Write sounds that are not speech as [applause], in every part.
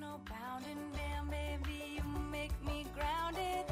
no pounding down, baby. You make me grounded.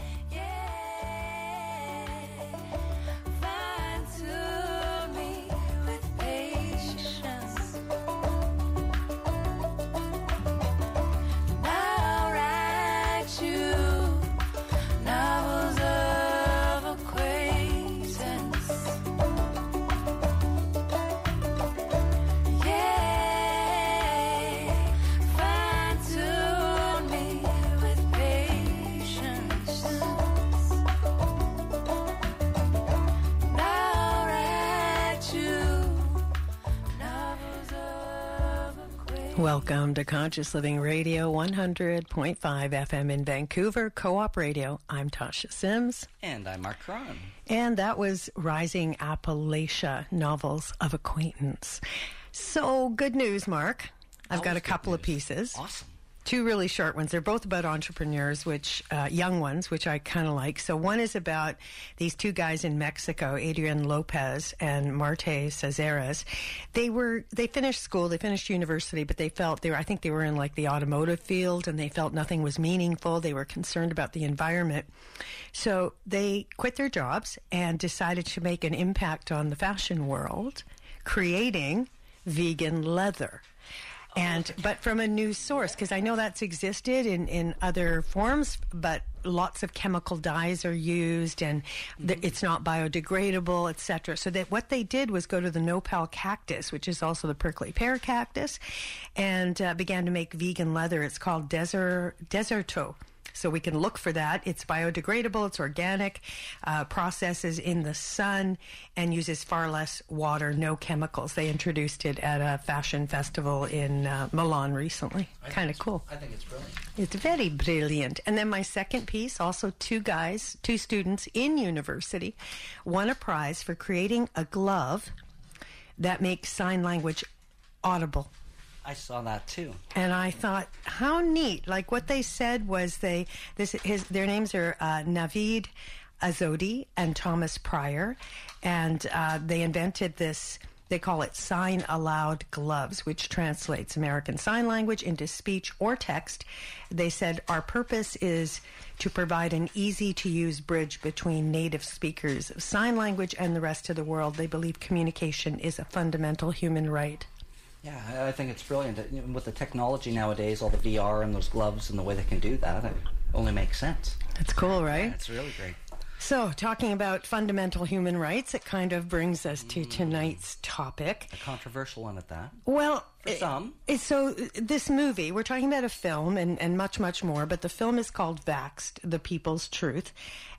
Welcome to Conscious Living Radio 100.5 FM in Vancouver, Co op Radio. I'm Tasha Sims. And I'm Mark Cron. And that was Rising Appalachia Novels of Acquaintance. So, good news, Mark. I've got a couple of pieces. Awesome. Two really short ones. They're both about entrepreneurs, which uh, young ones, which I kind of like. So one is about these two guys in Mexico, Adrian Lopez and Marte Cázarez. They were they finished school, they finished university, but they felt they were. I think they were in like the automotive field, and they felt nothing was meaningful. They were concerned about the environment, so they quit their jobs and decided to make an impact on the fashion world, creating vegan leather and but from a new source because I know that's existed in in other forms, but lots of chemical dyes are used and th- it's not biodegradable, etc. So that what they did was go to the nopal cactus, which is also the prickly pear cactus, and uh, began to make vegan leather. It's called desert Desserto. So we can look for that. It's biodegradable, it's organic, uh, processes in the sun, and uses far less water, no chemicals. They introduced it at a fashion festival in uh, Milan recently. Kind of cool. I think it's brilliant. It's very brilliant. And then my second piece, also two guys, two students in university, won a prize for creating a glove that makes sign language audible. I saw that too. And I thought, how neat! Like what they said was they this his their names are uh, Navid Azodi and Thomas Pryor, and uh, they invented this. They call it SignAloud Gloves, which translates American Sign Language into speech or text. They said, Our purpose is to provide an easy to use bridge between native speakers of sign language and the rest of the world. They believe communication is a fundamental human right. Yeah, I- I think it's brilliant. You know, With the technology nowadays, all the VR and those gloves and the way they can do that, it only makes sense. That's cool, right? It's really great. So, talking about fundamental human rights, it kind of brings us to tonight's topic. A controversial one at that. Well, For some. it- so this movie, we're talking about a film and, and much, much more, but the film is called Vaxxed, The People's Truth.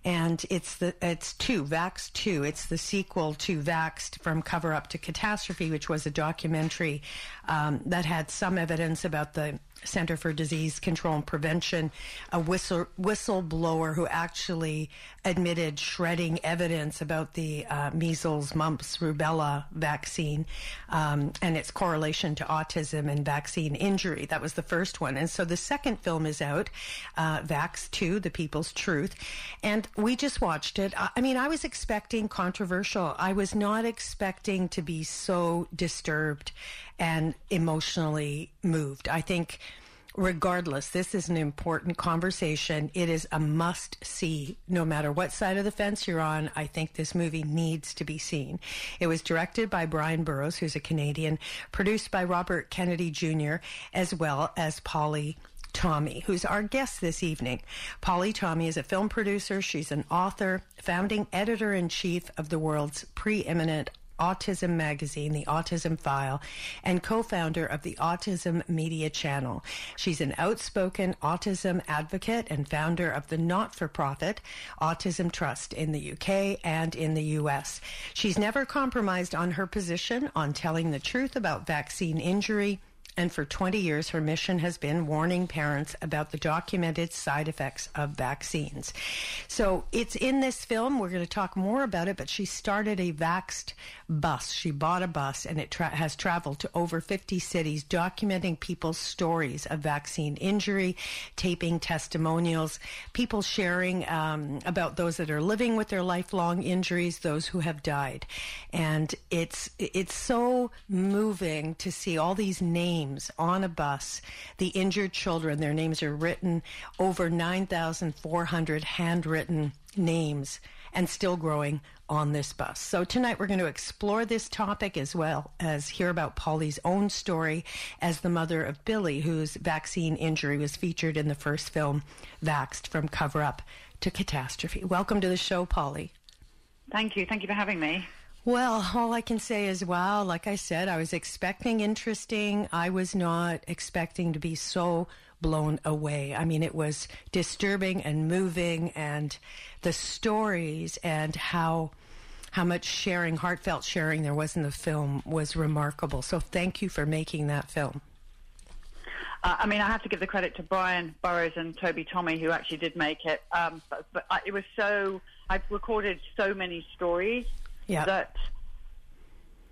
And it's the, it's two, Vaxxed 2. It's the sequel to Vaxxed from Cover Up to Catastrophe, which was a documentary, um, that had some evidence about the Center for Disease Control and Prevention, a whistle whistleblower who actually admitted shredding evidence about the uh, measles, mumps, rubella vaccine um, and its correlation to autism and vaccine injury. That was the first one, and so the second film is out, uh, Vax Two: The People's Truth, and we just watched it. I I mean, I was expecting controversial. I was not expecting to be so disturbed and emotionally moved. I think regardless, this is an important conversation. It is a must see, no matter what side of the fence you're on. I think this movie needs to be seen. It was directed by Brian Burrowes, who's a Canadian, produced by Robert Kennedy Jr., as well as Polly Tommey, who's our guest this evening. Polly Tommey is a film producer. She's an author, founding editor in chief of the world's preeminent Autism Magazine, The Autism File, and co-founder of the Autism Media Channel. She's an outspoken autism advocate and founder of the not-for-profit Autism Trust in the UK and in the US. She's never compromised on her position on telling the truth about vaccine injury, and for 20 years, her mission has been warning parents about the documented side effects of vaccines. So it's in this film. We're going to talk more about it, but she started a Vaxxed bus. She bought a bus and it tra- has traveled to over 50 cities documenting people's stories of vaccine injury, taping testimonials, people sharing um, about those that are living with their lifelong injuries, those who have died. And it's, it's so moving to see all these names names on a bus. The injured children, their names are written over 9,400 handwritten names and still growing on this bus. So tonight we're going to explore this topic as well as hear about Polly's own story as the mother of Billy, whose vaccine injury was featured in the first film, Vaxxed from Cover Up to Catastrophe. Welcome to the show, Polly. Thank you. Thank you for having me. Well, all I can say is, wow, like I said, I was expecting interesting. I was not expecting to be so blown away. I mean, it was disturbing and moving, and the stories and how how much sharing, heartfelt sharing there was in the film was remarkable. So thank you for making that film. Uh, I mean, I have to give the credit to Brian Burrowes and Toby Tommey, who actually did make it. Um, but, but I, it was so. I've recorded so many stories Yeah. that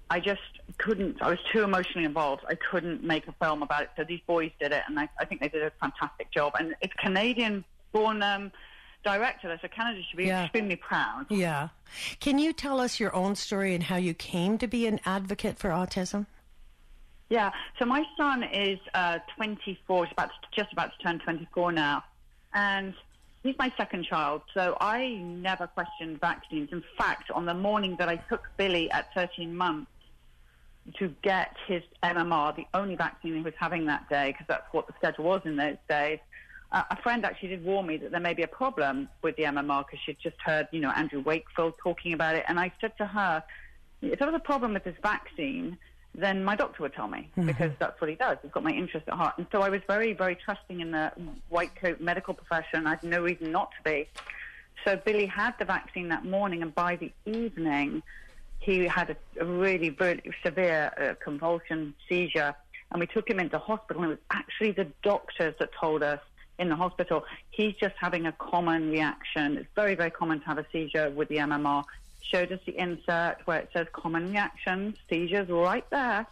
I just couldn't. I was too emotionally involved. I couldn't make a film about it. So these boys did it, and I, I think they did a fantastic job. And it's Canadian-born um, director, so Canada should be Yeah. extremely proud. Yeah. Can you tell us your own story and how you came to be an advocate for autism? Yeah. So my son is uh, 24. He's about to, just about to turn 24 now, and he's my second child. So I never questioned vaccines. In fact, on the morning that I took Billy at 13 months to get his MMR, the only vaccine he was having that day, because that's what the schedule was in those days. Uh, a friend actually did warn me that there may be a problem with the MMR because she'd just heard, you know, Andrew Wakefield talking about it. And I said to her, if there was a problem with this vaccine, then my doctor would tell me because that's what he does. He's got my interest at heart. And so I was very, very trusting in the white coat medical profession. I had no reason not to be. So Billy had the vaccine that morning, and by the evening, he had a, a really, really severe uh, convulsion seizure. And we took him into hospital. And it was actually the doctors that told us in the hospital he's just having a common reaction. It's very, very common to have a seizure with the MMR. Showed us the insert where it says common reactions, seizures right there.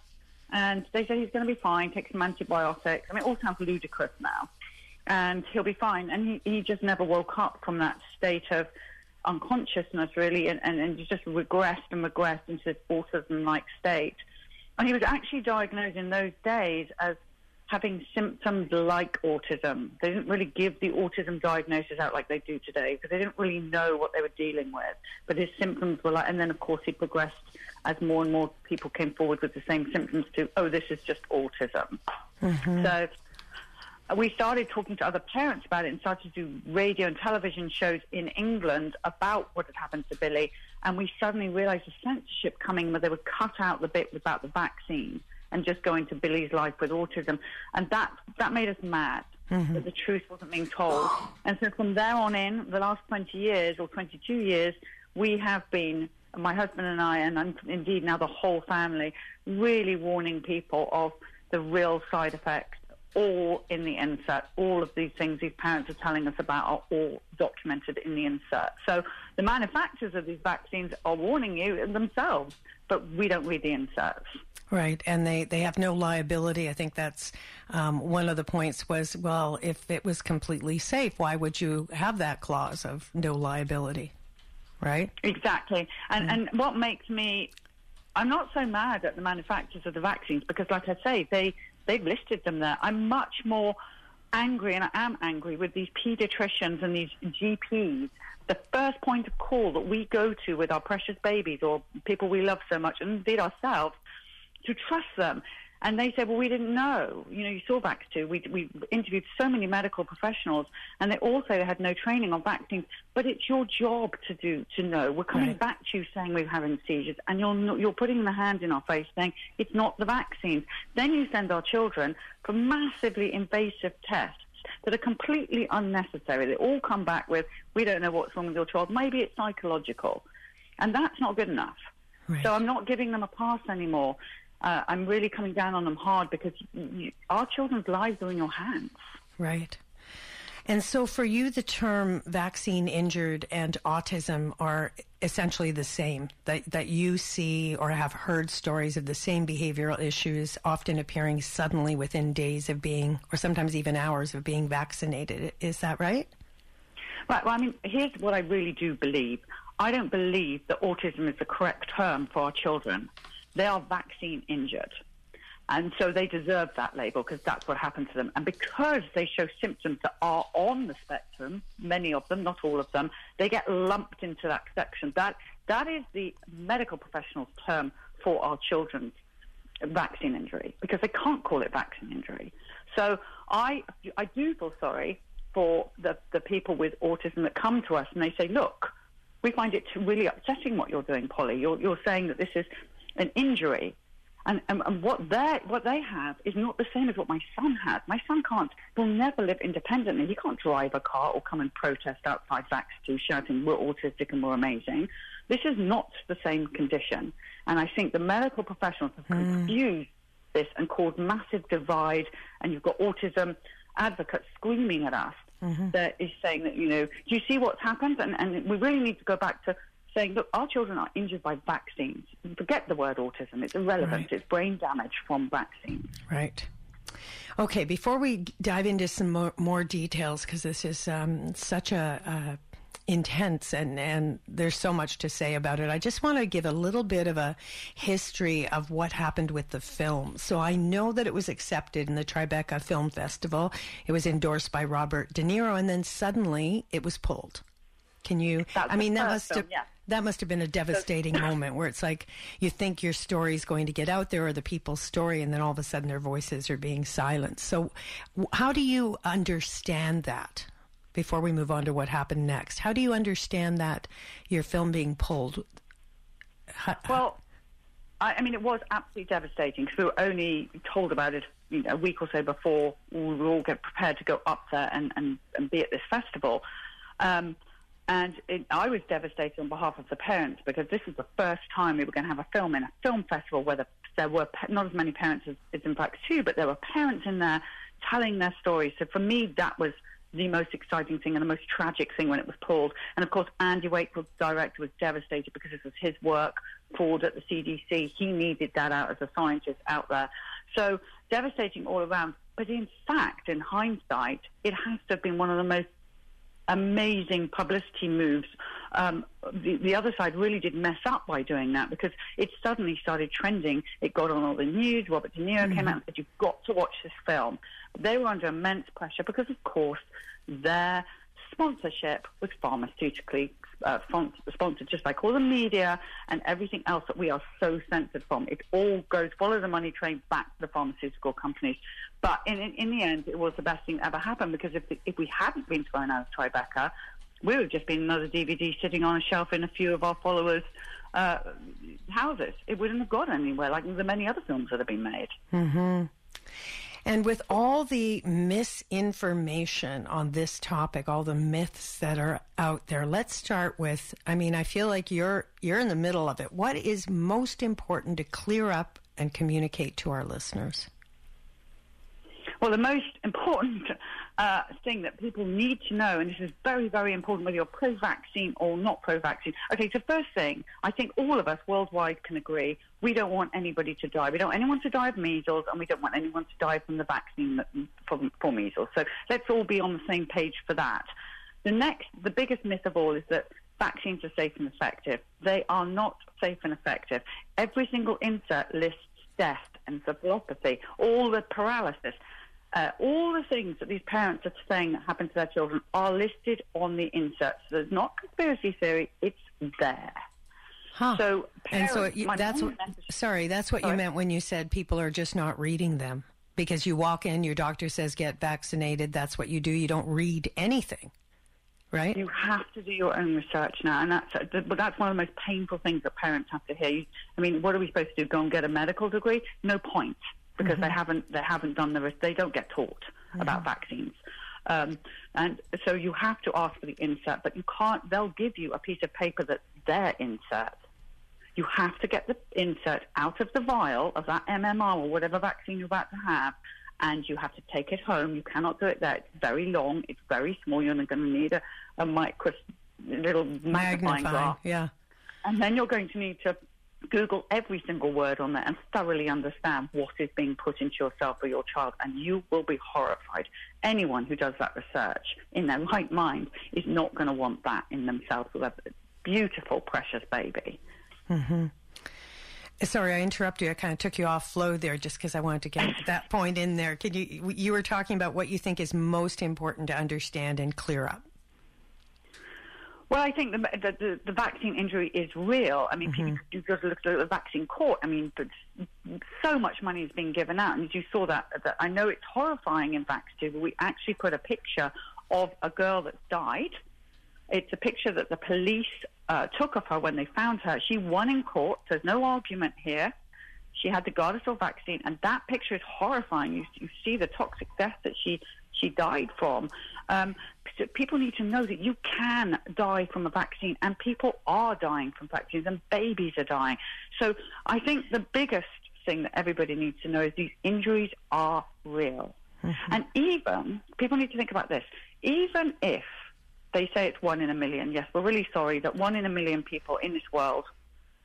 And they said he's going to be fine, take some antibiotics. I mean, it all sounds ludicrous now. And he'll be fine. And he, he just never woke up from that state of unconsciousness, really, and, and, and just regressed and regressed into this autism like state. And he was actually diagnosed in those days as having symptoms like autism. They didn't really give the autism diagnosis out like they do today because they didn't really know what they were dealing with. But his symptoms were like, and then of course he progressed as more and more people came forward with the same symptoms to, oh, this is just autism. So uh, we started talking to other parents about it and started to do radio and television shows in England about what had happened to Billy. And we suddenly realized the censorship coming where they would cut out the bit about the vaccine and just go into Billy's life with autism. And that, that made us mad. Mm-hmm. That the truth wasn't being told. [gasps] And so from there on in, the last 20 years or 22 years, we have been, my husband and I, and indeed now the whole family, really warning people of the real side effects all in the insert. All of these things these parents are telling us about are all documented in the insert. So the manufacturers of these vaccines are warning you themselves, but we don't read the inserts. Right, and they, they have no liability. I think that's um, one of the points was, well, if it was completely safe, why would you have that clause of no liability? Right? Exactly. And and what makes me I'm not so mad at the manufacturers of the vaccines because like I say, they they've listed them there. I'm much more angry and I am angry with these pediatricians and these GPs. The first point of call that we go to with our precious babies or people we love so much and indeed ourselves to trust them. And they said, well, we didn't know. You know, you saw Vax 2. We, we interviewed so many medical professionals, and they all say they had no training on vaccines. But it's your job to do to know. We're coming Right. back to you saying we're having seizures, and you're not, you're putting the hand in our face saying it's not the vaccines. Then you send our children for massively invasive tests that are completely unnecessary. They all come back with, we don't know what's wrong with your child. Maybe it's psychological, and that's not good enough. Right. So I'm not giving them a pass anymore. Uh, I'm really coming down on them hard because you, our children's lives are in your hands. Right. And so for you, the term vaccine injured and autism are essentially the same, that, that you see or have heard stories of the same behavioral issues often appearing suddenly within days of being, or sometimes even hours of being vaccinated. Is that right? Right. Well, I mean, here's what I really do believe. I don't believe that autism is the correct term for our children. They are vaccine injured. And so they deserve that label because that's what happened to them. And because they show symptoms that are on the spectrum, many of them, not all of them, they get lumped into that section. That that is the medical professionals' term for our children's vaccine injury because they can't call it vaccine injury. So I I do feel sorry for the, the people with autism that come to us and they say, look, we find it really upsetting what you're doing, Polly. You're, you're saying that this is an injury. And, and, and what, they what they have is not the same as what my son has. My son can't, will never live independently. He can't drive a car or come and protest outside Vax2 shouting, we're autistic and we're amazing. This is not the same condition. And I think the medical professionals have hmm. confused this and caused massive divide. And you've got autism advocates screaming at us mm-hmm. that is saying that, you know, do you see what's happened? And, and we really need to go back to saying, look, our children are injured by vaccines. Forget the word autism. It's irrelevant. Right. It's brain damage from vaccines. Right. Okay, before we dive into some more, more details, because this is um, such a, a intense and, and there's so much to say about it, I just want to give a little bit of a history of what happened with the film. So I know that it was accepted in the Tribeca Film Festival. It was endorsed by Robert De Niro, and then suddenly it was pulled. Can you? That's I mean, that must film, have yeah. That must have been a devastating [laughs] moment where it's like you think your story is going to get out there or the people's story, and then all of a sudden their voices are being silenced. So, how do you understand that? Before we move on to what happened next, how do you understand that your film being pulled? Well, I, I mean, it was absolutely devastating because we were only told about it you know, a week or so before we were all get prepared to go up there and, and, and be at this festival. Um, and it, I was devastated on behalf of the parents because this was the first time we were going to have a film in a film festival where the, there were not as many parents as, as in fact two, but there were parents in there telling their stories. So for me, that was the most exciting thing and the most tragic thing when it was pulled. And of course, Andy Wakefield, the director, was devastated because this was his work forward at the CDC. He needed that out as a scientist out there. So devastating all around. But in fact, in hindsight, it has to have been one of the most amazing publicity moves. Um, the, the other side really did mess up by doing that because it suddenly started trending. It got on all the news. Robert De Niro came out and said, "You've got to watch this film." They were under immense pressure because, of course, their sponsorship was pharmaceutically uh, sponsored, just like all the media and everything else that we are so censored from. It all goes follow the money train back to the pharmaceutical companies. But in, in, in the end, it was the best thing that ever happened because if, if we hadn't been thrown out of Tribeca, we would have just been another DVD sitting on a shelf in a few of our followers' uh, houses. It wouldn't have gone anywhere like the many other films that have been made. And with all the misinformation on this topic, all the myths that are out there, let's start with I mean, I feel like you're you're in the middle of it. What is most important to clear up and communicate to our listeners? Well, the most important uh, thing that people need to know, and this is very, very important whether you're pro vaccine or not pro vaccine. Okay, so first thing, I think all of us worldwide can agree we don't want anybody to die. We don't want anyone to die of measles, and we don't want anyone to die from the vaccine from, for measles. So let's all be on the same page for that. The next, the biggest myth of all is that vaccines are safe and effective. They are not safe and effective. Every single insert lists death, and encephalopathy, all the paralysis. Uh, all the things that these parents are saying that happen to their children are listed on the insert. So there's not conspiracy theory, it's there. Huh. So and so you, that's what, message- sorry, that's what you meant when you said people are just not reading them because you walk in, your doctor says get vaccinated. That's what you do. You don't read anything, right? You have to do your own research now, and that's but that's one of the most painful things that parents have to hear. You, I mean, what are we supposed to do? Go and get a medical degree? No point because they haven't they haven't done the they don't get taught about vaccines. Um, and so you have to ask for the insert, but you can't. They'll give you a piece of paper that's their insert. You have to get the insert out of the vial of that MMR or whatever vaccine you're about to have, and you have to take it home. You cannot do it there. It's very long. It's very small. You're going to need a, a micro, little magnifying Magnifying, glass. yeah. And then you're going to need to Google every single word on there and thoroughly understand what is being put into yourself or your child, and you will be horrified. Anyone who does that research in their right mind is not going to want that in themselves with a beautiful, precious baby. Mm-hmm. Sorry, I interrupted you. I kind of took you off flow there just because I wanted to get [laughs] that point in there. Could you? You were talking about what you think is most important to understand and clear up. Well, I think the, the, the, the vaccine injury is real. I mean, people, you've got to look at the vaccine court. I mean, but so much money is being given out, and you saw that, that I know it's horrifying in Vax2, but we actually put a picture of a girl that died. It's a picture that the police uh, took of her when they found her. She won in court. There's no argument here. She had the Gardasil vaccine, and that picture is horrifying. You, you see the toxic death that she she died from. Um, so people need to know that you can die from a vaccine, and people are dying from vaccines, and babies are dying. So I think the biggest thing that everybody needs to know is these injuries are real. And even people need to think about this. Even if they say it's one in a million, yes, we're really sorry that one in a million people in this world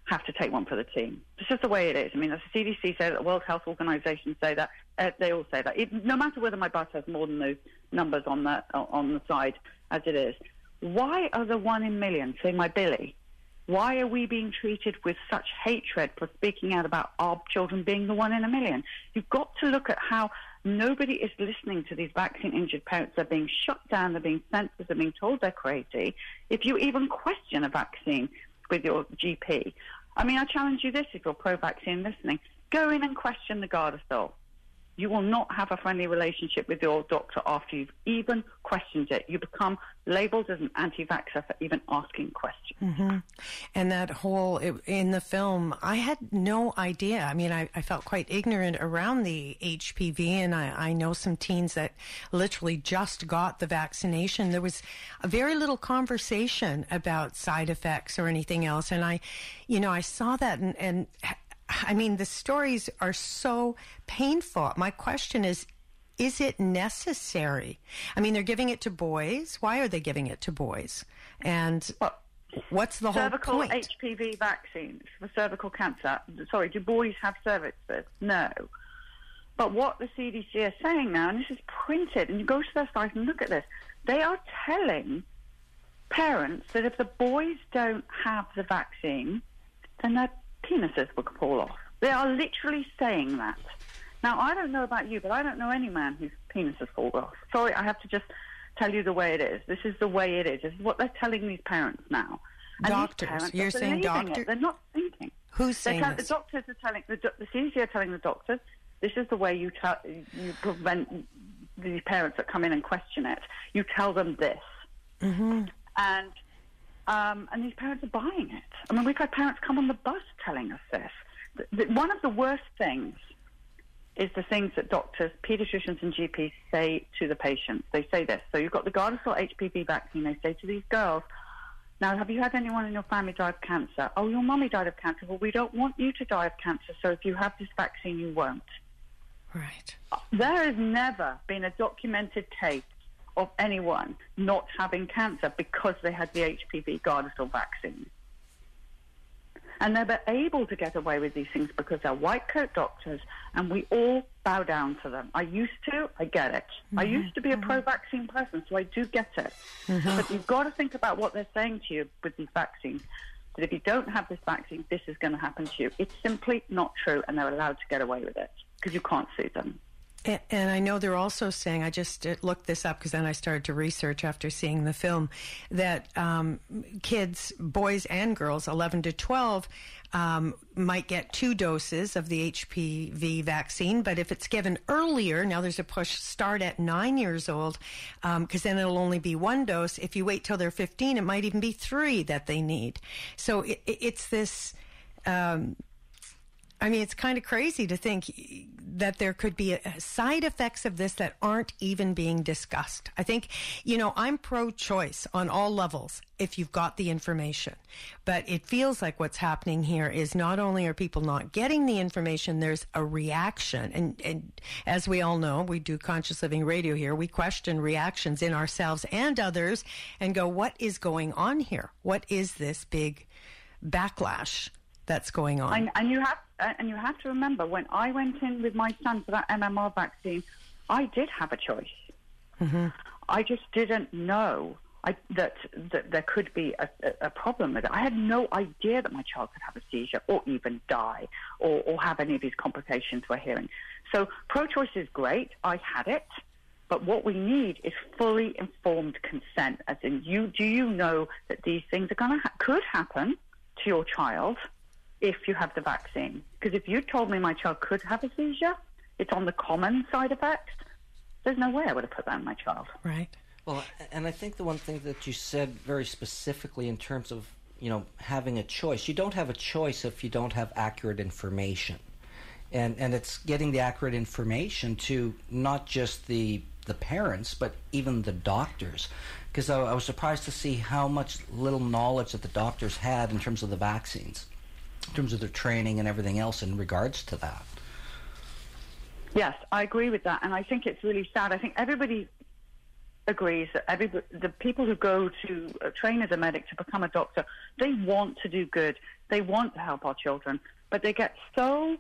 have to take one for the team. It's just the way it is. I mean, as the CDC say that, the World Health Organization say that, uh, they all say that. It, no matter whether my bus has more than those numbers on the on the side as it is, why are the one in million, say my Billy, why are we being treated with such hatred for speaking out about our children being the one in a million? You've got to look at how nobody is listening to these vaccine injured parents. They're being shut down, they're being censored, they're being told they're crazy. If you even question a vaccine with your GP, I mean, I challenge you this if you're pro vaccine listening, go in and question the Gardasil. You will not have a friendly relationship with your doctor after you've even questioned it. You become labeled as an anti vaxxer for even asking questions. Mm-hmm. And that whole in the film, I had no idea. I mean, I, I felt quite ignorant around the HPV, and I, I know some teens that literally just got the vaccination. There was a very little conversation about side effects or anything else, and I, you know, I saw that and. and I mean, the stories are so painful. My question is is it necessary? I mean, they're giving it to boys. Why are they giving it to boys? And Well, what's the whole cervical point? HPV vaccines for cervical cancer. Sorry, do boys have cervixes? No. But what the CDC is saying now, and this is printed, and you go to their site and look at this, they are telling parents that if the boys don't have the vaccine, then their penises will fall off. They are literally saying that. Now, I don't know about you, but I don't know any man whose penis has fallen off. Sorry, I have to just tell you the way it is. This is the way it is. This is what they're telling these parents now. And Doctors. parents You're saying believing doctor- It. They're not thinking. Who's They're saying tell- this? The doctors are telling the, do- the CDC are telling the doctors this is the way you tell you prevent these parents that come in and question it. You tell them this, Mm-hmm. and um, and these parents are buying it. I mean, we've had parents come on the bus telling us this. The, the, one of the worst things is the things that doctors, pediatricians, and GPs say to the patients. They say this. So you've got the Gardasil HPV vaccine. They say to these girls, now, have you had anyone in your family die of cancer? Oh, your mummy died of cancer. Well, we don't want you to die of cancer, so if you have this vaccine, you won't. Right. There has never been a documented case of anyone not having cancer because they had the HPV Gardasil vaccine. And they're able to get away with these things because they're white coat doctors and we all bow down to them. I used to, I get it. I mm-hmm. used to be a mm-hmm. pro vaccine person, so I do get it. Mm-hmm. But you've got to think about what they're saying to you with these vaccines. That if you don't have this vaccine, this is going to happen to you. It's simply not true, and they're allowed to get away with it because you can't sue them. And, I know they're also saying, I just uh, looked this up because then I started to research after seeing the film, that um, kids, boys and girls, 11 to 12, um, might get two doses of the HPV vaccine. But if it's given earlier, now there's a push start at nine years old, because then it'll only be one dose. If you wait till they're 15, it might even be three that they need. So it, it's this. Um, I mean, it's kind of crazy to think that there could be a, side effects of this that aren't even being discussed. I think, you know, I'm pro choice on all levels if you've got the information. But it feels like what's happening here is not only are people not getting the information, there's a reaction. And, and as we all know, we do conscious living radio here. We question reactions in ourselves and others and go, what is going on here? What is this big backlash that's going on? And, and you have uh, and you have to remember when I went in with my son for that MMR vaccine, I did have a choice. I just didn't know I, that that there could be a, a, a problem with it. I had no idea that my child could have a seizure or even die or, or have any of these complications we're hearing. So pro-choice is great. I had it. But what we need is fully informed consent, as in you. Do you know that these things are going to ha- could happen to your child if you have the vaccine? Because if you told me my child could have a seizure, it's on the common side effects. There's no way I would have put that on my child. Right. Well, and I think the one thing that you said very specifically in terms of you know having a choice, you don't have a choice if you don't have accurate information, and and it's getting the accurate information to not just the the parents but even the doctors, because I, I was surprised to see how much little knowledge that the doctors had in terms of the vaccines, in terms of their training and everything else in regards to that. Yes, I agree with that, and I think it's really sad. I think everybody agrees that every the people who go to uh, train as a medic to become a doctor, they want to do good. They want to help our children, but they get so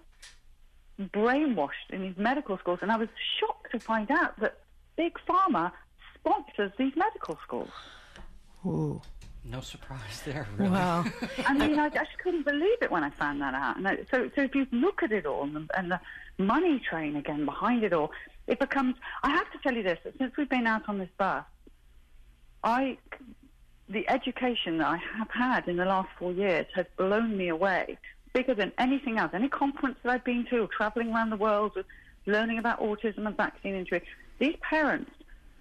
brainwashed in these medical schools. And I was shocked to find out that big pharma sponsors these medical schools. Ooh. No surprise there, really. Wow. [laughs] I mean, I just couldn't believe it when I found that out. And I, so, so if you look at it all and the, and the money train again behind it all, it becomes. I have to tell you this: that since we've been out on this bus, I, the education that I have had in the last four years has blown me away, bigger than anything else. Any conference that I've been to, or traveling around the world, with learning about autism and vaccine injury, these parents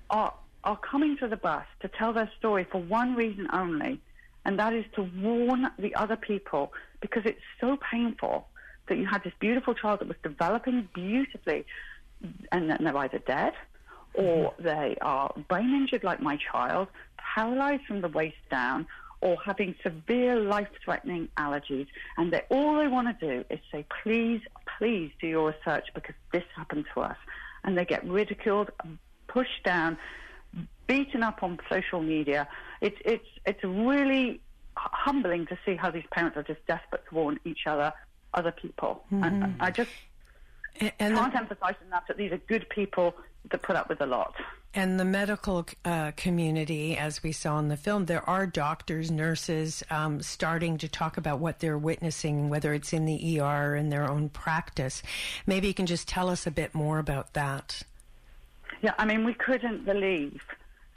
are are coming to the bus to tell their story for one reason only, and that is to warn the other people because it's so painful that you had this beautiful child that was developing beautifully, and then they're either dead or mm-hmm. they are brain injured like my child, paralyzed from the waist down, or having severe life-threatening allergies. And they, all they want to do is say, please, please do your research because this happened to us. And they get ridiculed, and pushed down, beaten up on social media. It's, it's, it's really humbling to see how these parents are just desperate to warn each other, other people. And I just And, and can't the, emphasize enough that these are good people that put up with a lot. and the medical uh, community, as we saw in the film, there are doctors, nurses um, starting to talk about what they're witnessing, whether it's in the ER or in their own practice. Maybe you can just tell us a bit more about that. Yeah, I mean, we couldn't believe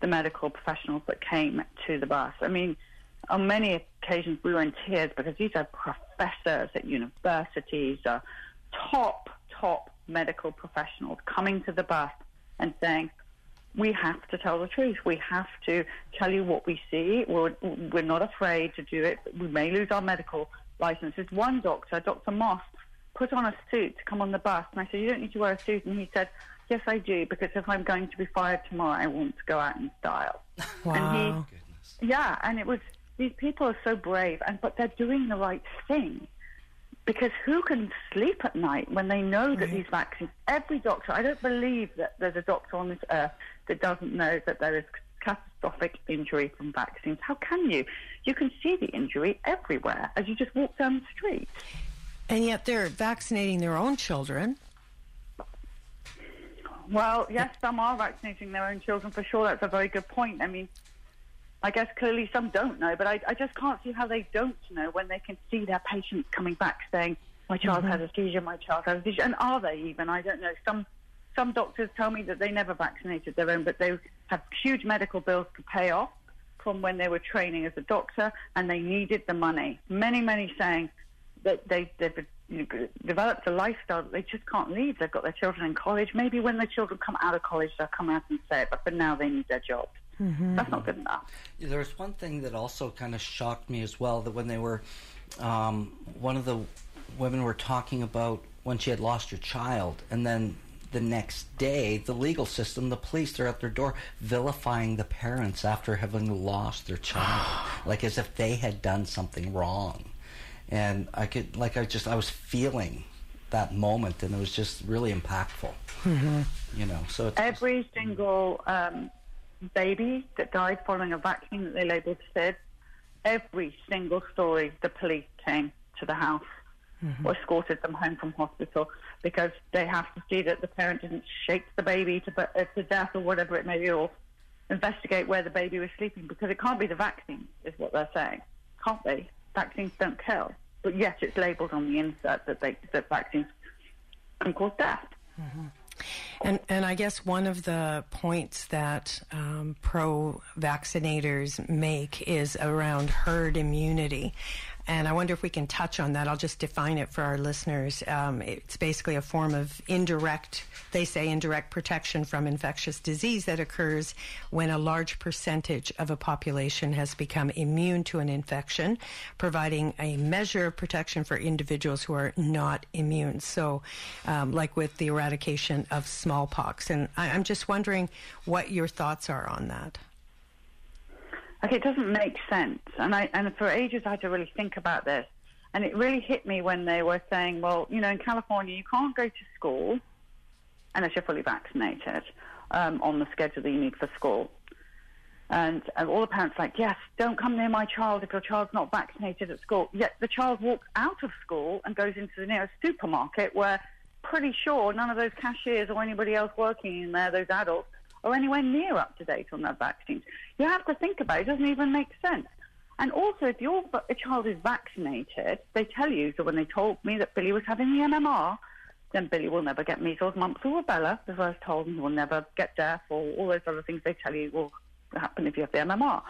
the medical professionals that came to the bus. I mean, on many occasions we were in tears because these are professors at universities, uh, top, top medical professionals coming to the bus and saying, we have to tell the truth. We have to tell you what we see. We're, we're not afraid to do it. We may lose our medical licenses. One doctor, Dr. Moss, put on a suit to come on the bus. And I said, You don't need to wear a suit. And he said, Yes, I do, because if I'm going to be fired tomorrow, I want to go out in style. Wow. And he, yeah, and it was, these people are so brave, and but they're doing the right thing. Because who can sleep at night when they know that these vaccines, every doctor, I don't believe that there's a doctor on this earth that doesn't know that there is catastrophic injury from vaccines. How can you? You can see the injury everywhere as you just walk down the street. And yet they're vaccinating their own children. Well, yes, some are vaccinating their own children for sure. That's a very good point. I mean, I guess clearly some don't know, but I, I just can't see how they don't know when they can see their patients coming back saying, "My child mm-hmm. has a seizure. My child has a seizure," and are they even? I don't know. Some some doctors tell me that they never vaccinated their own, but they have huge medical bills to pay off from when they were training as a doctor, and they needed the money. Many, many saying that they they've you know, developed a lifestyle that they just can't leave. They've got their children in college. Maybe when their children come out of college, they'll come out and say it, but for now they need their jobs. That's not good enough. There was one thing that also kind of shocked me as well that when they were, um, one of the women were talking about when she had lost her child, and then the next day, the legal system, the police, they're at their door vilifying the parents after having lost their child, [gasps] like as if they had done something wrong. And I could, like, I just, I was feeling that moment, and it was just really impactful. You know, so it's just- Every single um, baby that died following a vaccine that they labelled SID, every single story, the police came to the house or escorted them home from hospital because they have to see that the parent didn't shake the baby to, uh, to death or whatever it may be, or investigate where the baby was sleeping because it can't be the vaccine, is what they're saying. Can't be. Vaccines don't kill. But yet it's labelled on the insert that, they, that vaccines can cause death. And and I guess one of the points that um, pro vaccinators make is around herd immunity. And I wonder if we can touch on that. I'll just define it for our listeners. Um, it's basically a form of indirect, they say, indirect protection from infectious disease that occurs when a large percentage of a population has become immune to an infection, providing a measure of protection for individuals who are not immune. So, um, like with the eradication of smallpox. And I, I'm just wondering what your thoughts are on that. Like it doesn't make sense. And I and for ages I had to really think about this. And it really hit me when they were saying, well, you know, in California you can't go to school unless you're fully vaccinated um, on the schedule that you need for school. And, and all the parents are like, yes, don't come near my child if your child's not vaccinated at school. Yet the child walks out of school and goes into the nearest supermarket where pretty sure none of those cashiers or anybody else working in there, those adults, are anywhere near up to date on their vaccines. You have to think about it. It doesn't even make sense. And also, if your a child is vaccinated, they tell you. So when they told me that Billy was having the MMR, then Billy will never get measles, mumps, or rubella, I was told, he will never get deaf or all those other things they tell you will happen if you have the MMR.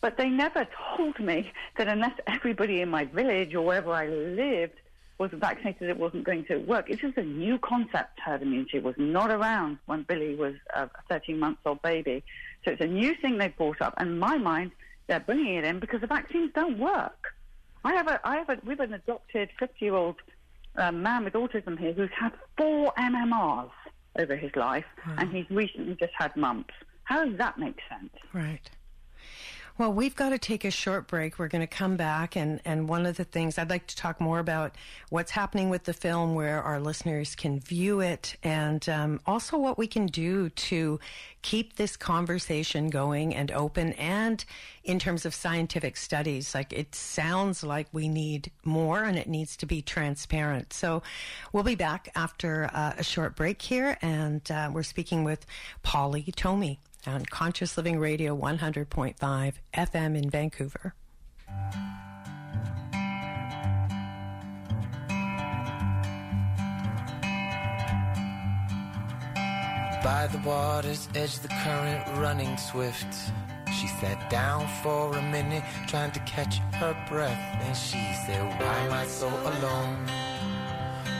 But they never told me that unless everybody in my village or wherever I lived was vaccinated, it wasn't going to work. It's just a new concept, herd immunity. Was not around when Billy was a 13 month old baby. So it's a new thing they've brought up. And in my mind, they're bringing it in because the vaccines don't work. I have a, I have a, we have an adopted 50 year old um, man with autism here who's had four MMRs over his life, and he's recently just had mumps. How does that make sense? Right. Well, we've got to take a short break. We're going to come back, and, and one of the things I'd like to talk more about what's happening with the film, where our listeners can view it, and um, also what we can do to keep this conversation going and open. And in terms of scientific studies, like it sounds like we need more, and it needs to be transparent. So we'll be back after uh, a short break here, and uh, we're speaking with Polly Tommey on Conscious Living Radio 100.5 FM in Vancouver. By the water's edge, the current running swift. She sat down for a minute, trying to catch her breath. And she said, Why am I so alone?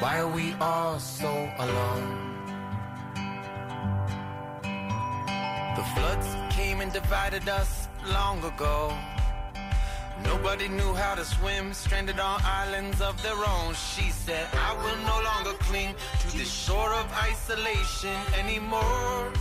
Why are we all so alone? The floods came and divided us long ago. Nobody knew how to swim, stranded on islands of their own. She said, I will no longer cling to this shore of isolation anymore.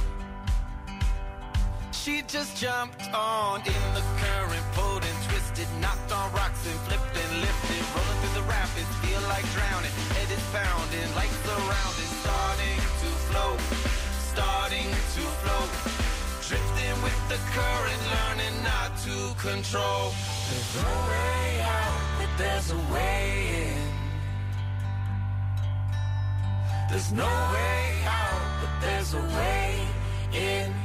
She just jumped on in the current, pulled and twisted, knocked on rocks and flipped and lifted, rolling through the rapids, feel like drowning, head is pounding, like surrounding, starting to float, starting to float, drifting with the current, learning not to control. There's no way out, but there's a way in. There's no way out, but there's a way inside.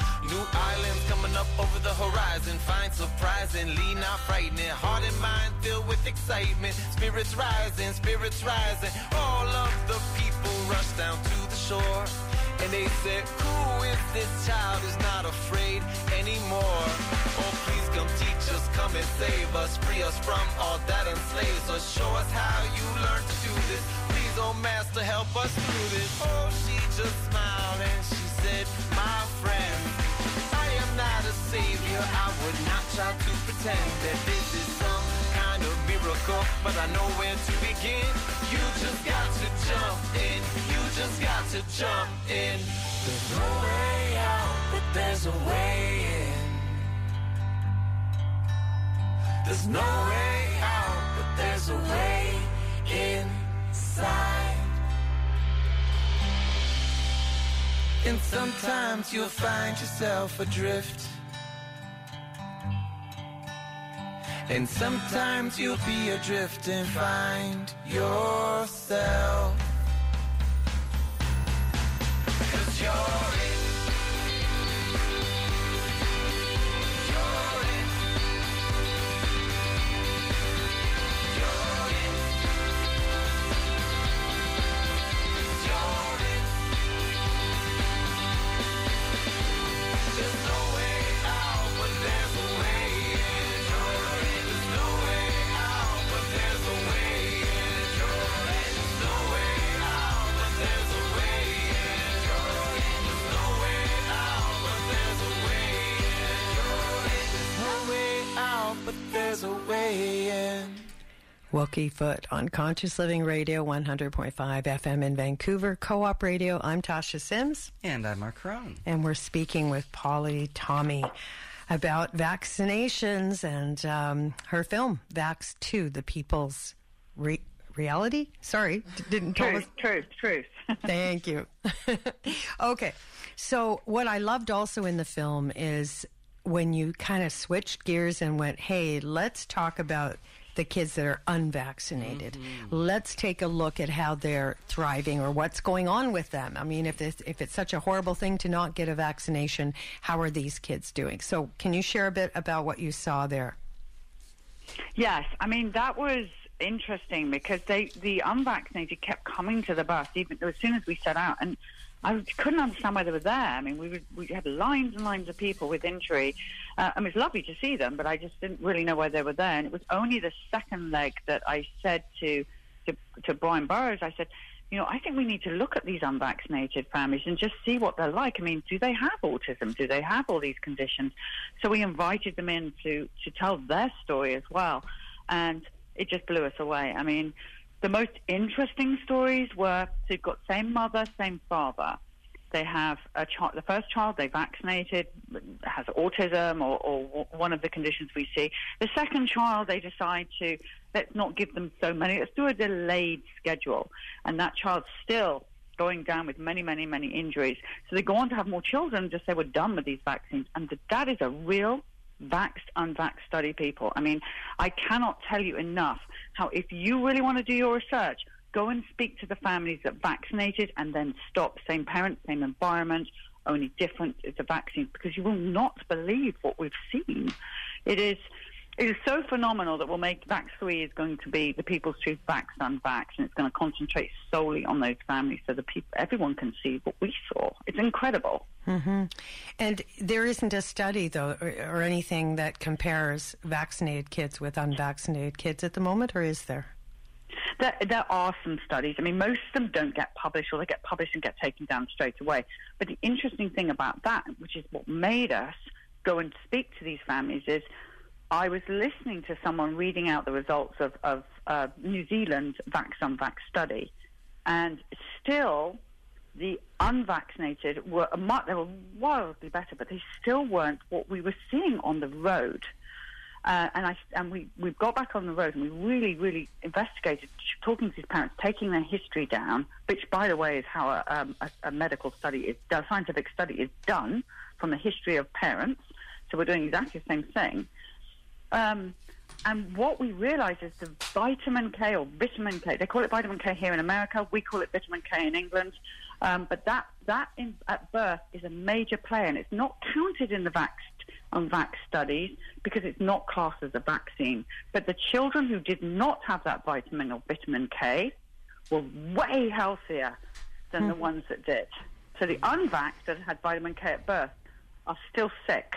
New islands coming up over the horizon. Find surprisingly not frightening. Heart and mind filled with excitement. Spirits rising, spirits rising. All of the people rush down to the shore. And they said, Who is this child who's not afraid anymore? Oh, please come teach us, come and save us. Free us from all that enslaves us. Show us how you learned to do this. Please, oh Master, help us through this. Oh, she just smiled and she said, My friend, savior. I would not try to pretend that this is some kind of miracle, but I know where to begin. You just got to jump in. You just got to jump in. There's no way out, but there's a way in. There's no way out, but there's a way inside. And sometimes you'll find yourself adrift. And sometimes you'll be adrift and find yourself. Cause you're it. Wookiefoot on Conscious Living Radio 100.5 FM in Vancouver, Co op Radio. I'm Tasha Sims, And I'm Mark Crone. and we're speaking with Polly Tommey about vaccinations and um, her film, Vax 2, The People's Re- Reality. Sorry, d- didn't tell us. Truth, truth, truth. [laughs] Thank you. [laughs] okay. So, what I loved also in the film is when you kind of switched gears and went, hey, let's talk about the kids that are unvaccinated. Mm-hmm. Let's take a look at how they're thriving or what's going on with them. I mean, if it's, if it's such a horrible thing to not get a vaccination, how are these kids doing? So, can you share a bit about what you saw there? Yes, I mean that was interesting because they the unvaccinated kept coming to the bus even as soon as we set out, and I couldn't understand why they were there. I mean, we would, we had lines and lines of people with injury. Uh, I mean, it's lovely to see them, but I just didn't really know why they were there. And it was only the second leg that I said to to, to Brian Burrowes, I said. You know, I think we need to look at these unvaccinated families and just see what they're like. I mean, do they have autism? Do they have all these conditions? So we invited them in to, to tell their story as well. And it just blew us away. I mean, the most interesting stories were you've got same mother, same father. They have a child. The first child they vaccinated has autism or, or one of the conditions we see. The second child they decide to let's not give them so many. Let's do a delayed schedule, and that child's still going down with many, many, many injuries. So they go on to have more children. Just say we're done with these vaccines, and that is a real vaxxed, unvaxxed study, people. I mean, I cannot tell you enough how if you really want to do your research, go and speak to the families that vaccinated and then stop. Same parents, same environment, only different is the vaccine because you will not believe what we've seen. It is. It is so phenomenal that we'll make Vax 3 is going to be the people's truth vax unvaxxed, and it's going to concentrate solely on those families so that people, everyone can see what we saw. It's incredible. Mm-hmm. And there isn't a study, though, or, or anything that compares vaccinated kids with unvaccinated kids at the moment, or is there? There, there are some studies. I mean, most of them don't get published or they get published and get taken down straight away. But the interesting thing about that, which is what made us go and speak to these families, is I was listening to someone reading out the results of, of uh, New Zealand Vax Unvax study, and still the unvaccinated were a mu- they were wildly better, but they still weren't what we were seeing on the road. Uh, and I and we we got back on the road and we really really investigated, talking to these parents, taking their history down, which by the way is how a, um, a, a medical study is, a scientific study is done from the history of parents. So we're doing exactly the same thing. Um, and what we realize is the vitamin K or vitamin K, they call it vitamin K here in America, we call it vitamin K in England. Um, but that, that in, at birth is a major player and it's not counted in the vaxxed on vax studies because it's not classed as a vaccine. But the children who did not have that vitamin or vitamin K were way healthier than the ones that did. So the unvaxxed that had vitamin K at birth are still sick.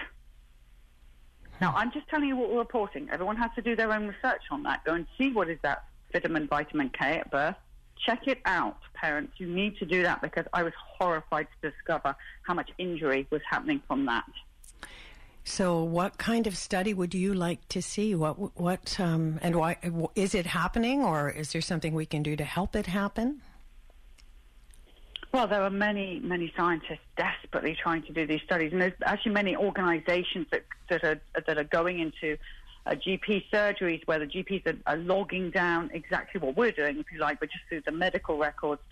Now, I'm just telling you what we're reporting. Everyone has to do their own research on that. Go and see what is that vitamin, vitamin K at birth. Check it out, parents. You need to do that because I was horrified to discover how much injury was happening from that. So, what kind of study would you like to see? What, what, um, and why is it happening, or is there something we can do to help it happen? Well, there are many, many scientists desperately trying to do these studies, and there's actually many organisations that that are that are going into uh, GP surgeries where the GPs are, are logging down exactly what we're doing, if you like, but just through the medical records.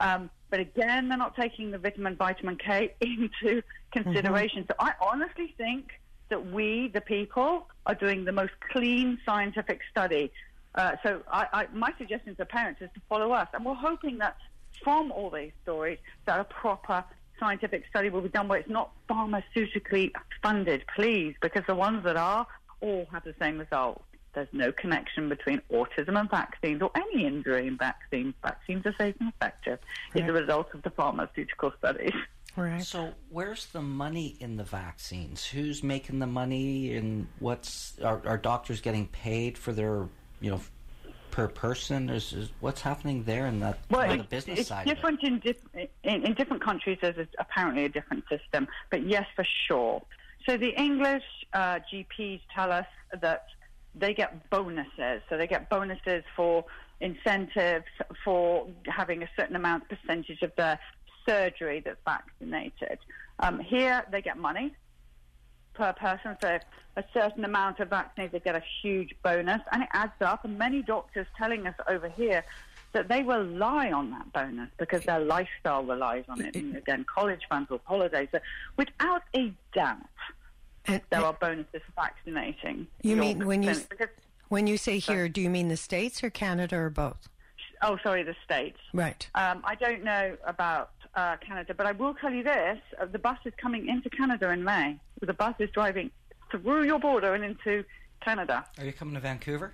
Um, but again, they're not taking the vitamin, vitamin K [laughs] into consideration. So I honestly think that we, the people, are doing the most clean scientific study. Uh, so I, I, my suggestion to parents is to follow us, and we're hoping that from all these stories that a proper scientific study will be done where it's not pharmaceutically funded, please, because the ones that are all have the same result. There's no connection between autism and vaccines or any injury in vaccines. Vaccines are safe and effective. It's a result of the pharmaceutical studies. Right. So where's the money in the vaccines? Who's making the money, and what's are, are doctors getting paid for their you know per person? Is, is what's happening there in that Well, on the business it's side? of it? different in, diff- in in different countries. There's a, apparently a different system, but yes, for sure. So the English uh, GPs tell us that they get bonuses. So they get bonuses for incentives for having a certain amount percentage of their surgery that's vaccinated. Um, here they get money per person. So a certain amount of vaccinated, get a huge bonus, and it adds up. And many doctors telling us over here that they rely on that bonus because their lifestyle relies on it. And again, college funds or holidays. So without a doubt, And, there uh, are bonuses for vaccinating. You mean when you- because, when you say here, do you mean the states or Canada or both? oh, sorry, the states. Right. Um, I don't know about uh, Canada, but I will tell you this: uh, the bus is coming into Canada in May. The bus is driving through your border and into Canada. Are you coming to Vancouver?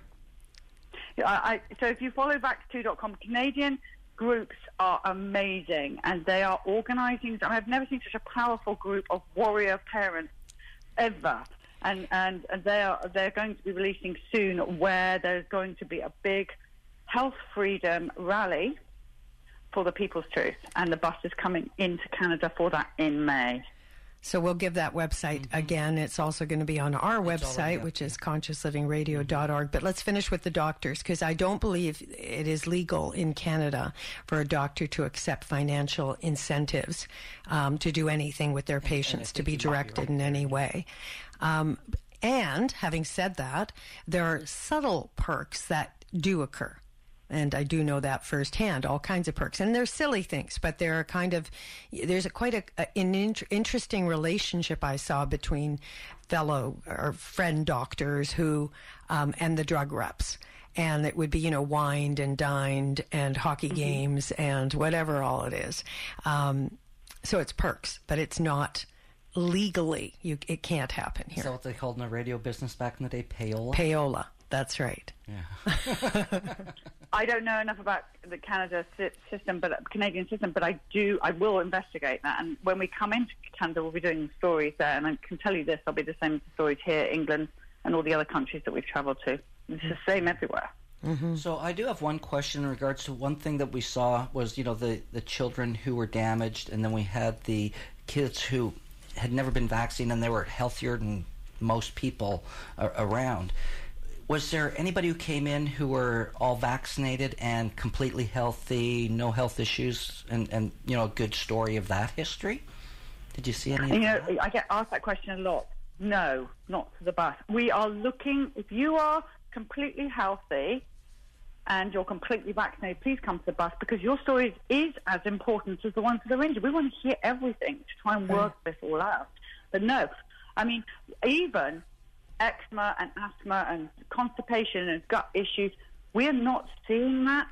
Yeah, I, I, so if you follow Vax2.com, Canadian groups are amazing, and they are organising. I've never seen such a powerful group of warrior parents ever. And, and, and they are they're going to be releasing soon where there's going to be a big health freedom rally for the People's Truth, and the bus is coming into Canada for that in May. So we'll give that website again. It's also going to be on our Mm-hmm. It's website, already up which is consciousliving.radio.org. But let's finish with the doctors because I don't believe it is legal in Canada for a doctor to accept financial incentives um, to do anything with their patients, to be directed in any way. Um, and having said that, there are subtle perks that do occur. And I do know that firsthand, all kinds of perks. And they're silly things, but they're kind of, there's a quite a, a- an int- interesting relationship I saw between fellow or friend doctors who, um, and the drug reps. And it would be, you know, wined and dined and hockey games and whatever all it is. Um, so it's perks, but it's not legally, you, it can't happen Is here. that what they called in the radio business back in the day? Payola. Payola, that's right. [laughs] [laughs] I don't know enough about the Canada system, but Canadian system, but I do. I will investigate that. And when we come into Canada, we'll be doing stories there. And I can tell you this: I'll be the same stories here, England, and all the other countries that we've travelled to. It's the same everywhere. Mm-hmm. So I do have one question in regards to one thing that we saw was you know the the children who were damaged, and then we had the kids who had never been vaccinated and they were healthier than most people around. Was there anybody who came in who were all vaccinated and completely healthy, no health issues, and and you know a good story of that history? Did you see any? You know, that? I get asked that question a lot. No, not to the bus. We are looking. If you are completely healthy and you're completely vaccinated, please come to the bus because your story is as important as the ones that are injured. We want to hear everything to try and hmm. work this all out. But no, I mean, even eczema and asthma and constipation and gut issues, we are not seeing that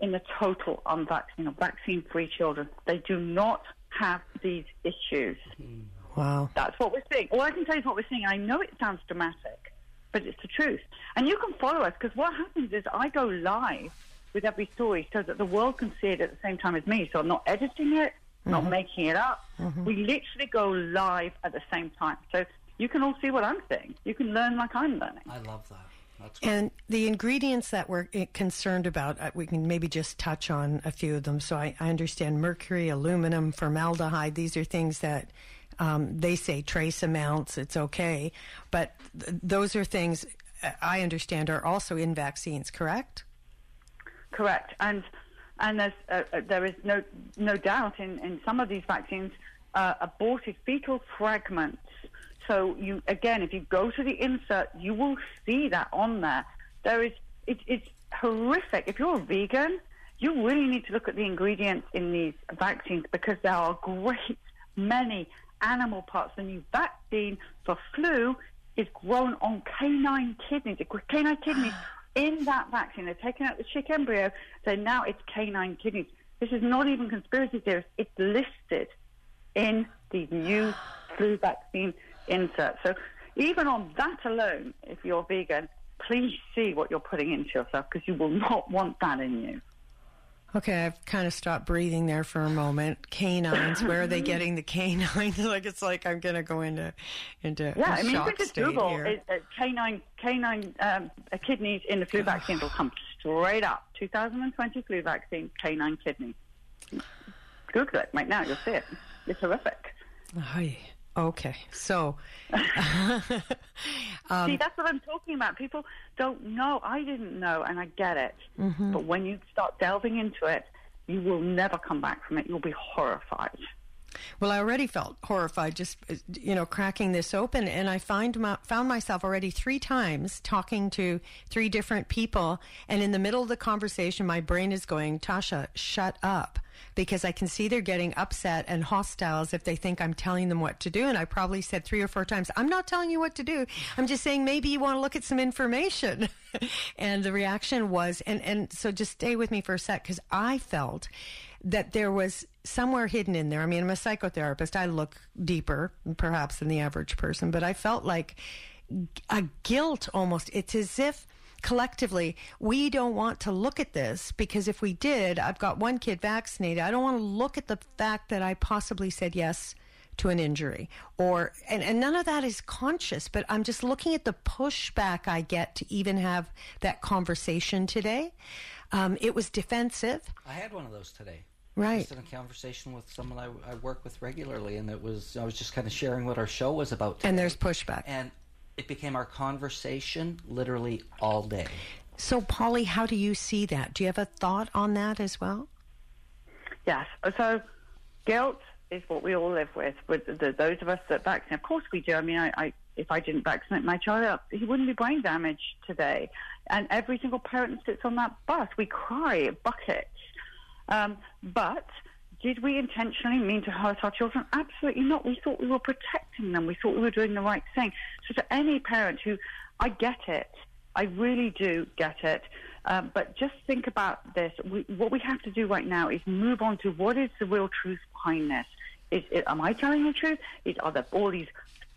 in the total unvaccinated, or vaccine-free children. They do not have these issues. Hmm. Wow. That's what we're seeing. All I can tell you is what we're seeing. I know it sounds dramatic, but it's the truth. And you can follow us because what happens is I go live with every story so that the world can see it at the same time as me. So I'm not editing it, not mm-hmm. making it up. Mm-hmm. We literally go live at the same time. So you can all see what I'm seeing. You can learn like I'm learning. I love that. That's great. And the ingredients that we're eh, concerned about, uh, we can maybe just touch on a few of them. So I, I understand mercury, aluminum, formaldehyde. These are things that um, they say trace amounts, it's okay. But th- those are things uh, I understand are also in vaccines, correct? Correct. And And there's, uh, uh, there is no, no doubt in, in some of these vaccines, uh, aborted fetal fragments. So you, again, if you go to the insert, you will see that on there. There is, it, it's horrific. If you're a vegan, you really need to look at the ingredients in these vaccines because there are great many animal parts. The new vaccine for flu is grown on canine kidneys. Canine kidneys [sighs] in that vaccine. They're taking out the chick embryo, so now it's canine kidneys. This is not even conspiracy theorists. It's listed in the new [sighs] flu vaccine insert. So even on that alone, if you're vegan, please see what you're putting into yourself because you will [laughs] not want that in you. Okay, I've kind of stopped breathing there for a moment. Canines, where are they [laughs] getting the canines? [laughs] like it's like I'm going to go into into Yeah, I mean, you just Google it, uh, canine canine um, uh, kidneys in the flu vaccine, will come straight up. 2020 flu vaccine, canine kidney. Google it right now, you'll see it. It's horrific. Ay, okay, so [laughs] [laughs] Um, See, that's what I'm talking about. People don't know. I didn't know, and I get it. Mm-hmm. But when you start delving into it, you will never come back from it. You'll be horrified. Well, I already felt horrified just uh, you know cracking this open, and I find my, found myself already three times talking to three different people, and in the middle of the conversation, my brain is going, "Tasha, shut up," because I can see they're getting upset and hostile as if they think I'm telling them what to do, and I probably said three or four times, "I'm not telling you what to do. I'm just saying maybe you want to look at some information," [laughs] and the reaction was, and and so just stay with me for a sec because I felt that there was somewhere hidden in there. I mean, I'm a psychotherapist. I look deeper, perhaps, than the average person, but I felt like a guilt almost. It's as if collectively we don't want to look at this because if we did, I've got one kid vaccinated. I don't want to look at the fact that I possibly said yes to an injury or and, and none of that is conscious but i'm just looking at the pushback i get to even have that conversation today um, it was defensive I had one of those today. Right. Just in a conversation with someone I, I work with regularly, and it was I was just kind of sharing what our show was about. Today. and there's pushback and it became our conversation literally all day. So, Polly, how do you see that? Do you have a thought on that as well? Yes. So guilt is what we all live with. With the, those of us that vaccinate, of course we do. I mean, I, I if I didn't vaccinate my child, he wouldn't be brain damaged today. And every single parent that sits on that bus, we cry buckets. Um, but did we intentionally mean to hurt our children? Absolutely not. We thought we were protecting them. We thought we were doing the right thing. So to any parent who, I get it. I really do get it. Um, but just think about this. We, what we have to do right now is move on to what is the real truth behind this. Is, it, am I telling the truth? Is, are there all these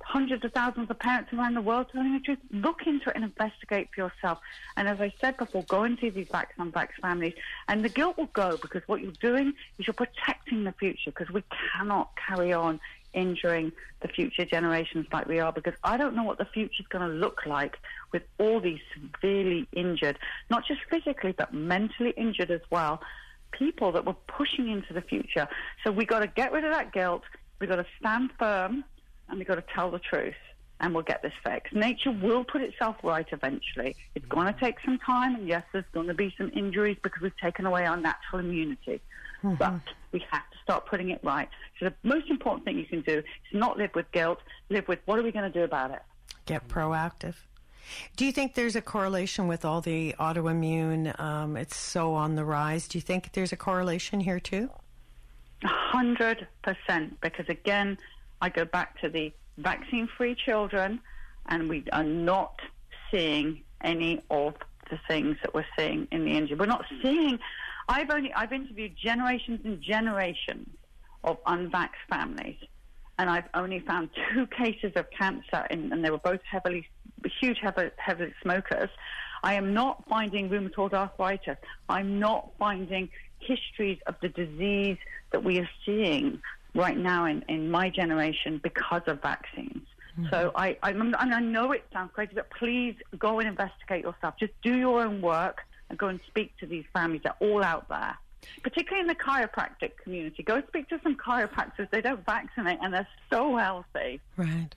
hundreds of thousands of parents around the world telling the truth? Look into it and investigate for yourself. And as I said before, go and see these vax and vax families. And the guilt will go because what you're doing is you're protecting the future because we cannot carry on injuring the future generations like we are because I don't know what the future is going to look like with all these severely injured, not just physically, but mentally injured as well, people that we're pushing into the future. So we got to get rid of that guilt. We've got to stand firm and we've got to tell the truth and we'll get this fixed. Nature will put itself right eventually. It's going to take some time, and yes, there's going to be some injuries because we've taken away our natural immunity. But we have to start putting it right. So the most important thing you can do is not live with guilt, live with what are we going to do about it? Get proactive. Do you think there's a correlation with all the autoimmune? Um, it's so on the rise. Do you think there's a correlation here too? A hundred percent. Because again, I go back to the vaccine-free children, and we are not seeing any of the things that we're seeing in the injury. We're not seeing. I've only I've interviewed generations and generations of unvaxxed families, and I've only found two [laughs] cases of cancer, in, and they were both heavily, huge, heavy, heavy smokers. I am not finding rheumatoid arthritis. I'm not finding histories of the disease that we are seeing right now in, in my generation because of vaccines. So I, I, and I know it sounds crazy, but please go and investigate yourself. Just do your own work and go and speak to these families. They're all out there, particularly in the chiropractic community. Go speak to some chiropractors. They don't vaccinate and they're so healthy. Right.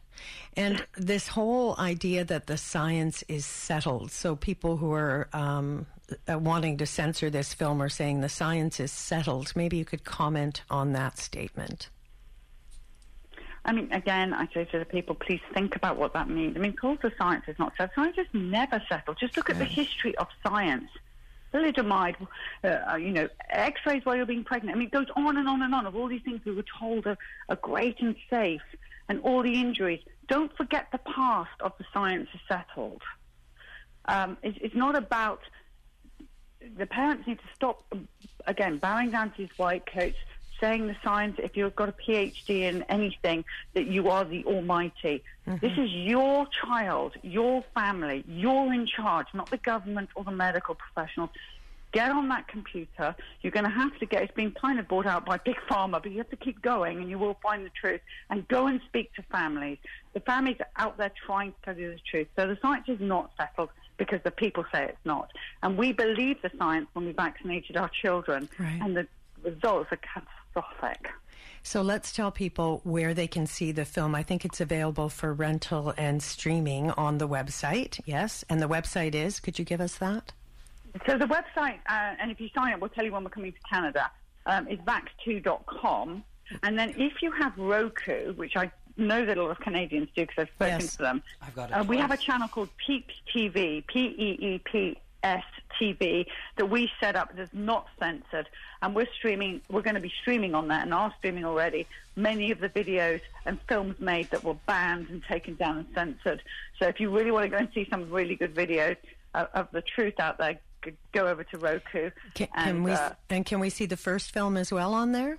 And this whole idea that the science is settled, so people who are um, uh, wanting to censor this film or saying the science is settled. Maybe you could comment on that statement. I mean, again, I say to the people, please think about what that means. I mean, call the science is not settled. Science is never settled. Just look at the history of science. Thalidomide, uh, you know, X-rays while you're being pregnant. I mean, it goes on and on and on of all these things we were told are, are great and safe, and all the injuries. Don't forget the past of the science is settled. Um, it's, it's not about the parents need to stop um, again bowing down to these white coats, saying the science. If you've got a PhD in anything, that you are the Almighty. Mm-hmm. This is your child, your family. You're in charge, not the government or the medical professionals. Get on that computer. You're going to have to get. It's been kind of bought out by big pharma, but you have to keep going, and you will find the truth. And go and speak to families. The families are out there trying to tell you the truth. So the science is not settled because the people say it's not. And we believe the science when we vaccinated our children, Right. and the results are catastrophic. So let's tell people where they can see the film. I think it's available for rental and streaming on the website. Yes, and the website is. Could you give us that? So the website, uh, and if you sign up, we'll tell you when we're coming to Canada, um, is vax2.com. And then if you have Roku, which I know that a lot of Canadians do because I've spoken Yes. to them, I've got it uh, we have a channel called Peeps TV, P-E-E-P-S TV, that we set up that's not censored. And we're streaming, we're going to be streaming on that and are streaming already many of the videos and films made that were banned and taken down and censored. So if you really want to go and see some really good videos uh, of the truth out there, go over to Roku. Can, and, can we uh, and can we see the first film as well on there?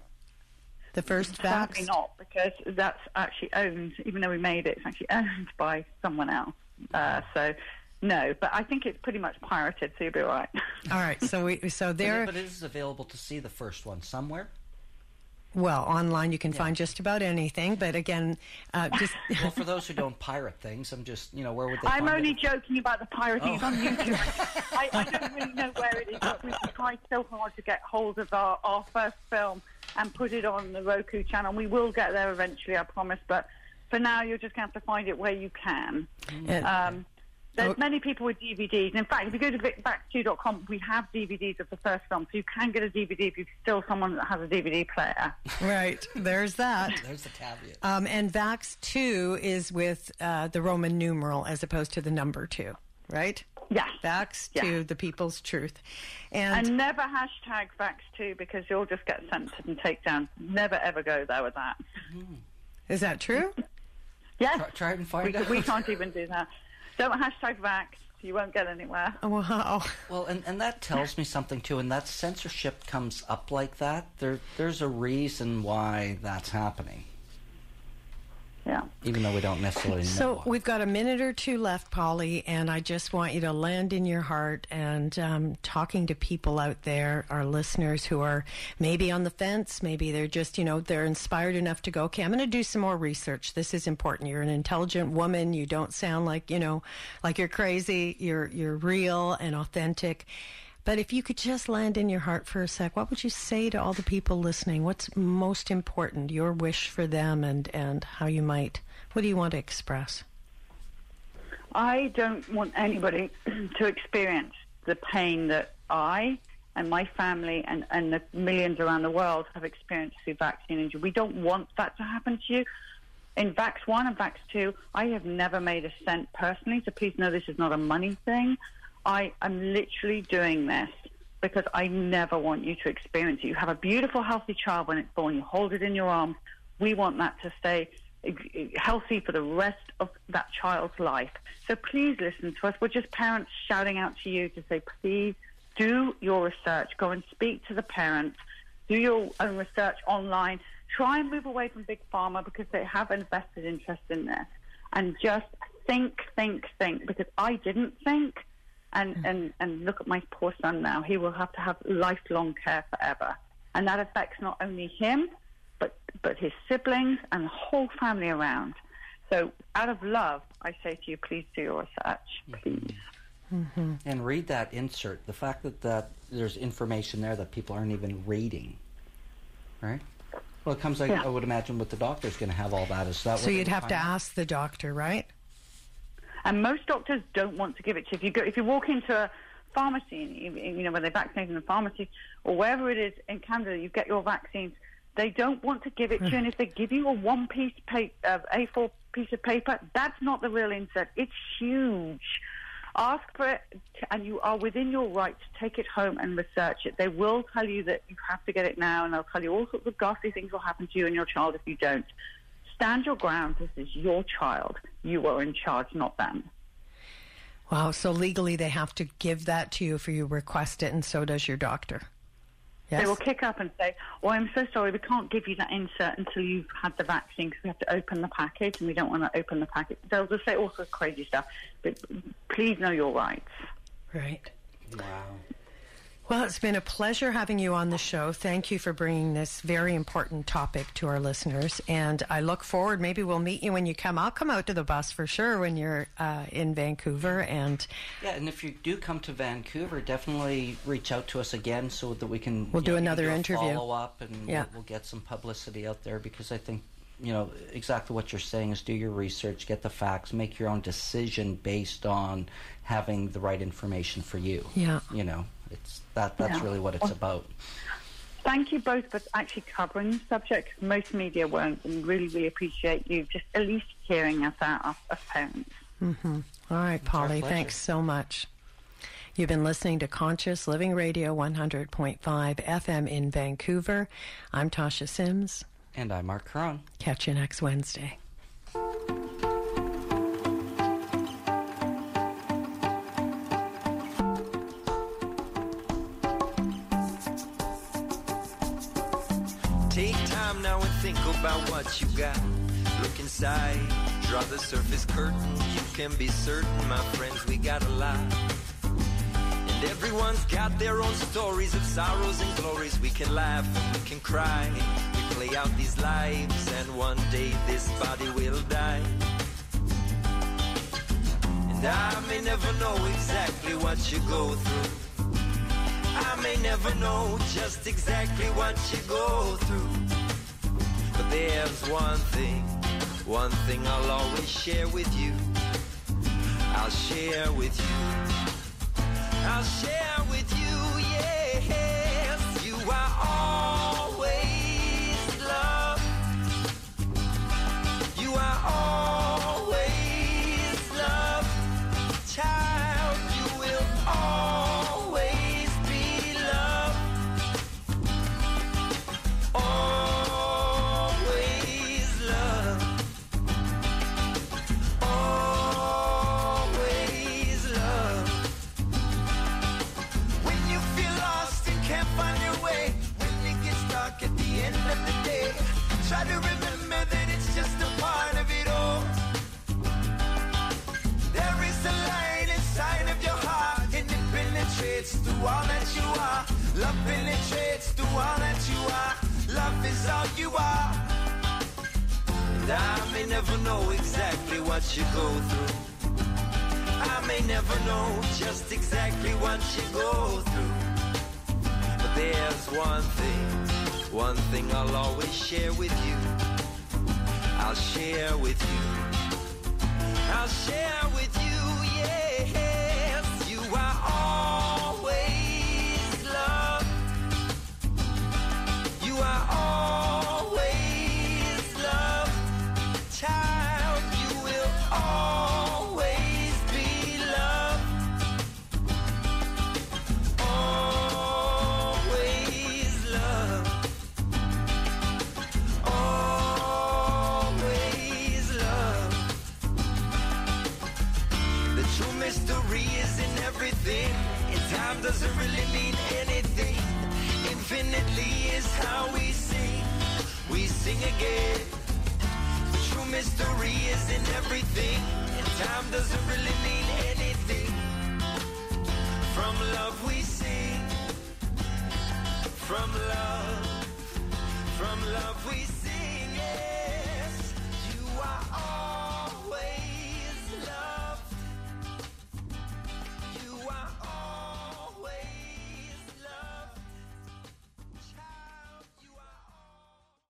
The first Sadly Vax. not, because that's actually owned, even though we made it, it's actually owned [laughs] by someone else. Uh, so, no, but I think it's pretty much pirated, so you'll be all right. [laughs] All right, so we so But there. it, but it is available to see the first one somewhere. Well, online you can find just about anything, but again, uh, [laughs] just Well, for those who don't pirate things, I'm just you know where would they? I'm find only it? joking about the pirating. It's on YouTube. I, I don't really know where it is, but we've tried so hard to get hold of our, our first film and put it on the Roku channel. We will get there eventually, I promise. But for now, you're just going to have to find it where you can. and- Um, there's Oh. many people with DVDs. In fact, if you go to vax2.com, we have DVDs of the first film, so you can get a DVD if you're still someone that has a DVD player. right there's that. [laughs] There's the caveat. Um, and Vax two is with uh, the Roman numeral as opposed to the number two, right? Yes. Vax Yeah. two, the people's truth, and, And never hashtag Vax2 because you'll just get censored and take down. Never ever go there with that. is that true? [laughs] Yes. Try, try it and find we, out. we can't even do that. Don't hashtag Vax. You won't get anywhere. Oh, wow. Well, and, and that tells me something too, and that censorship comes up like that. There, there's a reason why that's happening, Yeah. even though we don't necessarily know. So why. we've got a minute or two left, Polly, and I just want you to land in your heart and um, talking to people out there, our listeners who are maybe on the fence, maybe they're just, you know, they're inspired enough to go, okay, I'm going to do some more research. This is important. You're an intelligent woman. You don't sound like, you know, like you're crazy. You're you're real and authentic. But if you could just land in your heart for a sec, what would you say to all the people listening? What's most important? Your wish for them and, and how you might, what do you want to express? I don't want anybody [clears throat] to experience the pain that I and my family and, and the millions around the world have experienced through vaccine injury. We don't want that to happen to you. In Vax 1 and Vax 2, I have never made a cent personally, so please know this is not a money thing. I am literally doing this because I never want you to experience it. You have a beautiful, healthy child when it's born. You hold it in your arms. We want that to stay healthy for the rest of that child's life. So please listen to us. We're just parents shouting out to you to say, please do your research. Go and speak to the parents. Do your own research online. Try and move away from big pharma because they have a vested interest in this. And just think, think, think. Because I didn't think. And, and, and look at my poor son now. He will have to have lifelong care forever. And that affects not only him, but, but his siblings and the whole family around. So out of love, I say to you, please do your research, please. Mm-hmm. and read that insert. The fact that, that there's information there that people aren't even reading, right? Well, it comes like Yeah. I would imagine what the doctor's going to have all that. Is that So what you'd have to out? ask the doctor, right? And most doctors don't want to give it to you. If you go, if you walk into a pharmacy, you know, when they vaccinate in the pharmacy or wherever it is in Canada, you get your vaccines. They don't want to give it to you, and if they give you a one piece pa- uh, A4 piece of paper, that's not the real insert. It's huge. Ask for it, and you are within your right to take it home and research it. They will tell you that you have to get it now, and they'll tell you all sorts of ghastly things will happen to you and your child if you don't. Stand your ground. This is your child. You are in charge, not them. Wow. So legally, they have to give that to you if you request it, and so does your doctor. Yes. They will kick up and say, "Oh, I'm so sorry, we can't give you that insert until you've had the vaccine because we have to open the package, and we don't want to open the package." They'll just say all sorts of crazy stuff. But please know your rights. Right. Wow. Well, it's been a pleasure having you on the show. Thank you for bringing this very important topic to our listeners. And I look forward, maybe we'll meet you when you come. I'll come out to the bus for sure when you're uh, in Vancouver. And Yeah, and if you do come to Vancouver, definitely reach out to us again so that we can. We'll do know, another a interview. Follow up, and Yeah. we'll, we'll get some publicity out there because I think you know exactly what you're saying is do your research, get the facts, make your own decision based on having the right information for you. Yeah. You know, it's that. That's Yeah. really what it's about. Thank you both for actually covering the subject. 'cause Most media won't, and really, really appreciate you just at least hearing us out as, as parents. all right, Polly, thanks so much. You've been listening to Conscious Living Radio 100.5 FM in Vancouver. I'm Tasha Sims. And I'm Mark Caron. Catch you next Wednesday. About what you got. Look inside, draw the surface curtain. You can be certain, my friends, we got a lot. And everyone's got their own stories of sorrows and glories. We can laugh and we can cry. We play out these lives, and one day this body will die. And I may never know exactly what you go through. I may never know just exactly what you go through. There's one thing, one thing I'll always share with you. I'll share with you. I'll share with you, yes. You are always And I may never know exactly what you go through. I may never know just exactly what you go through. But there's one thing, one thing I'll always share with you. I'll share with you. I'll share with you, true mystery is in everything. And time doesn't really mean anything. From love we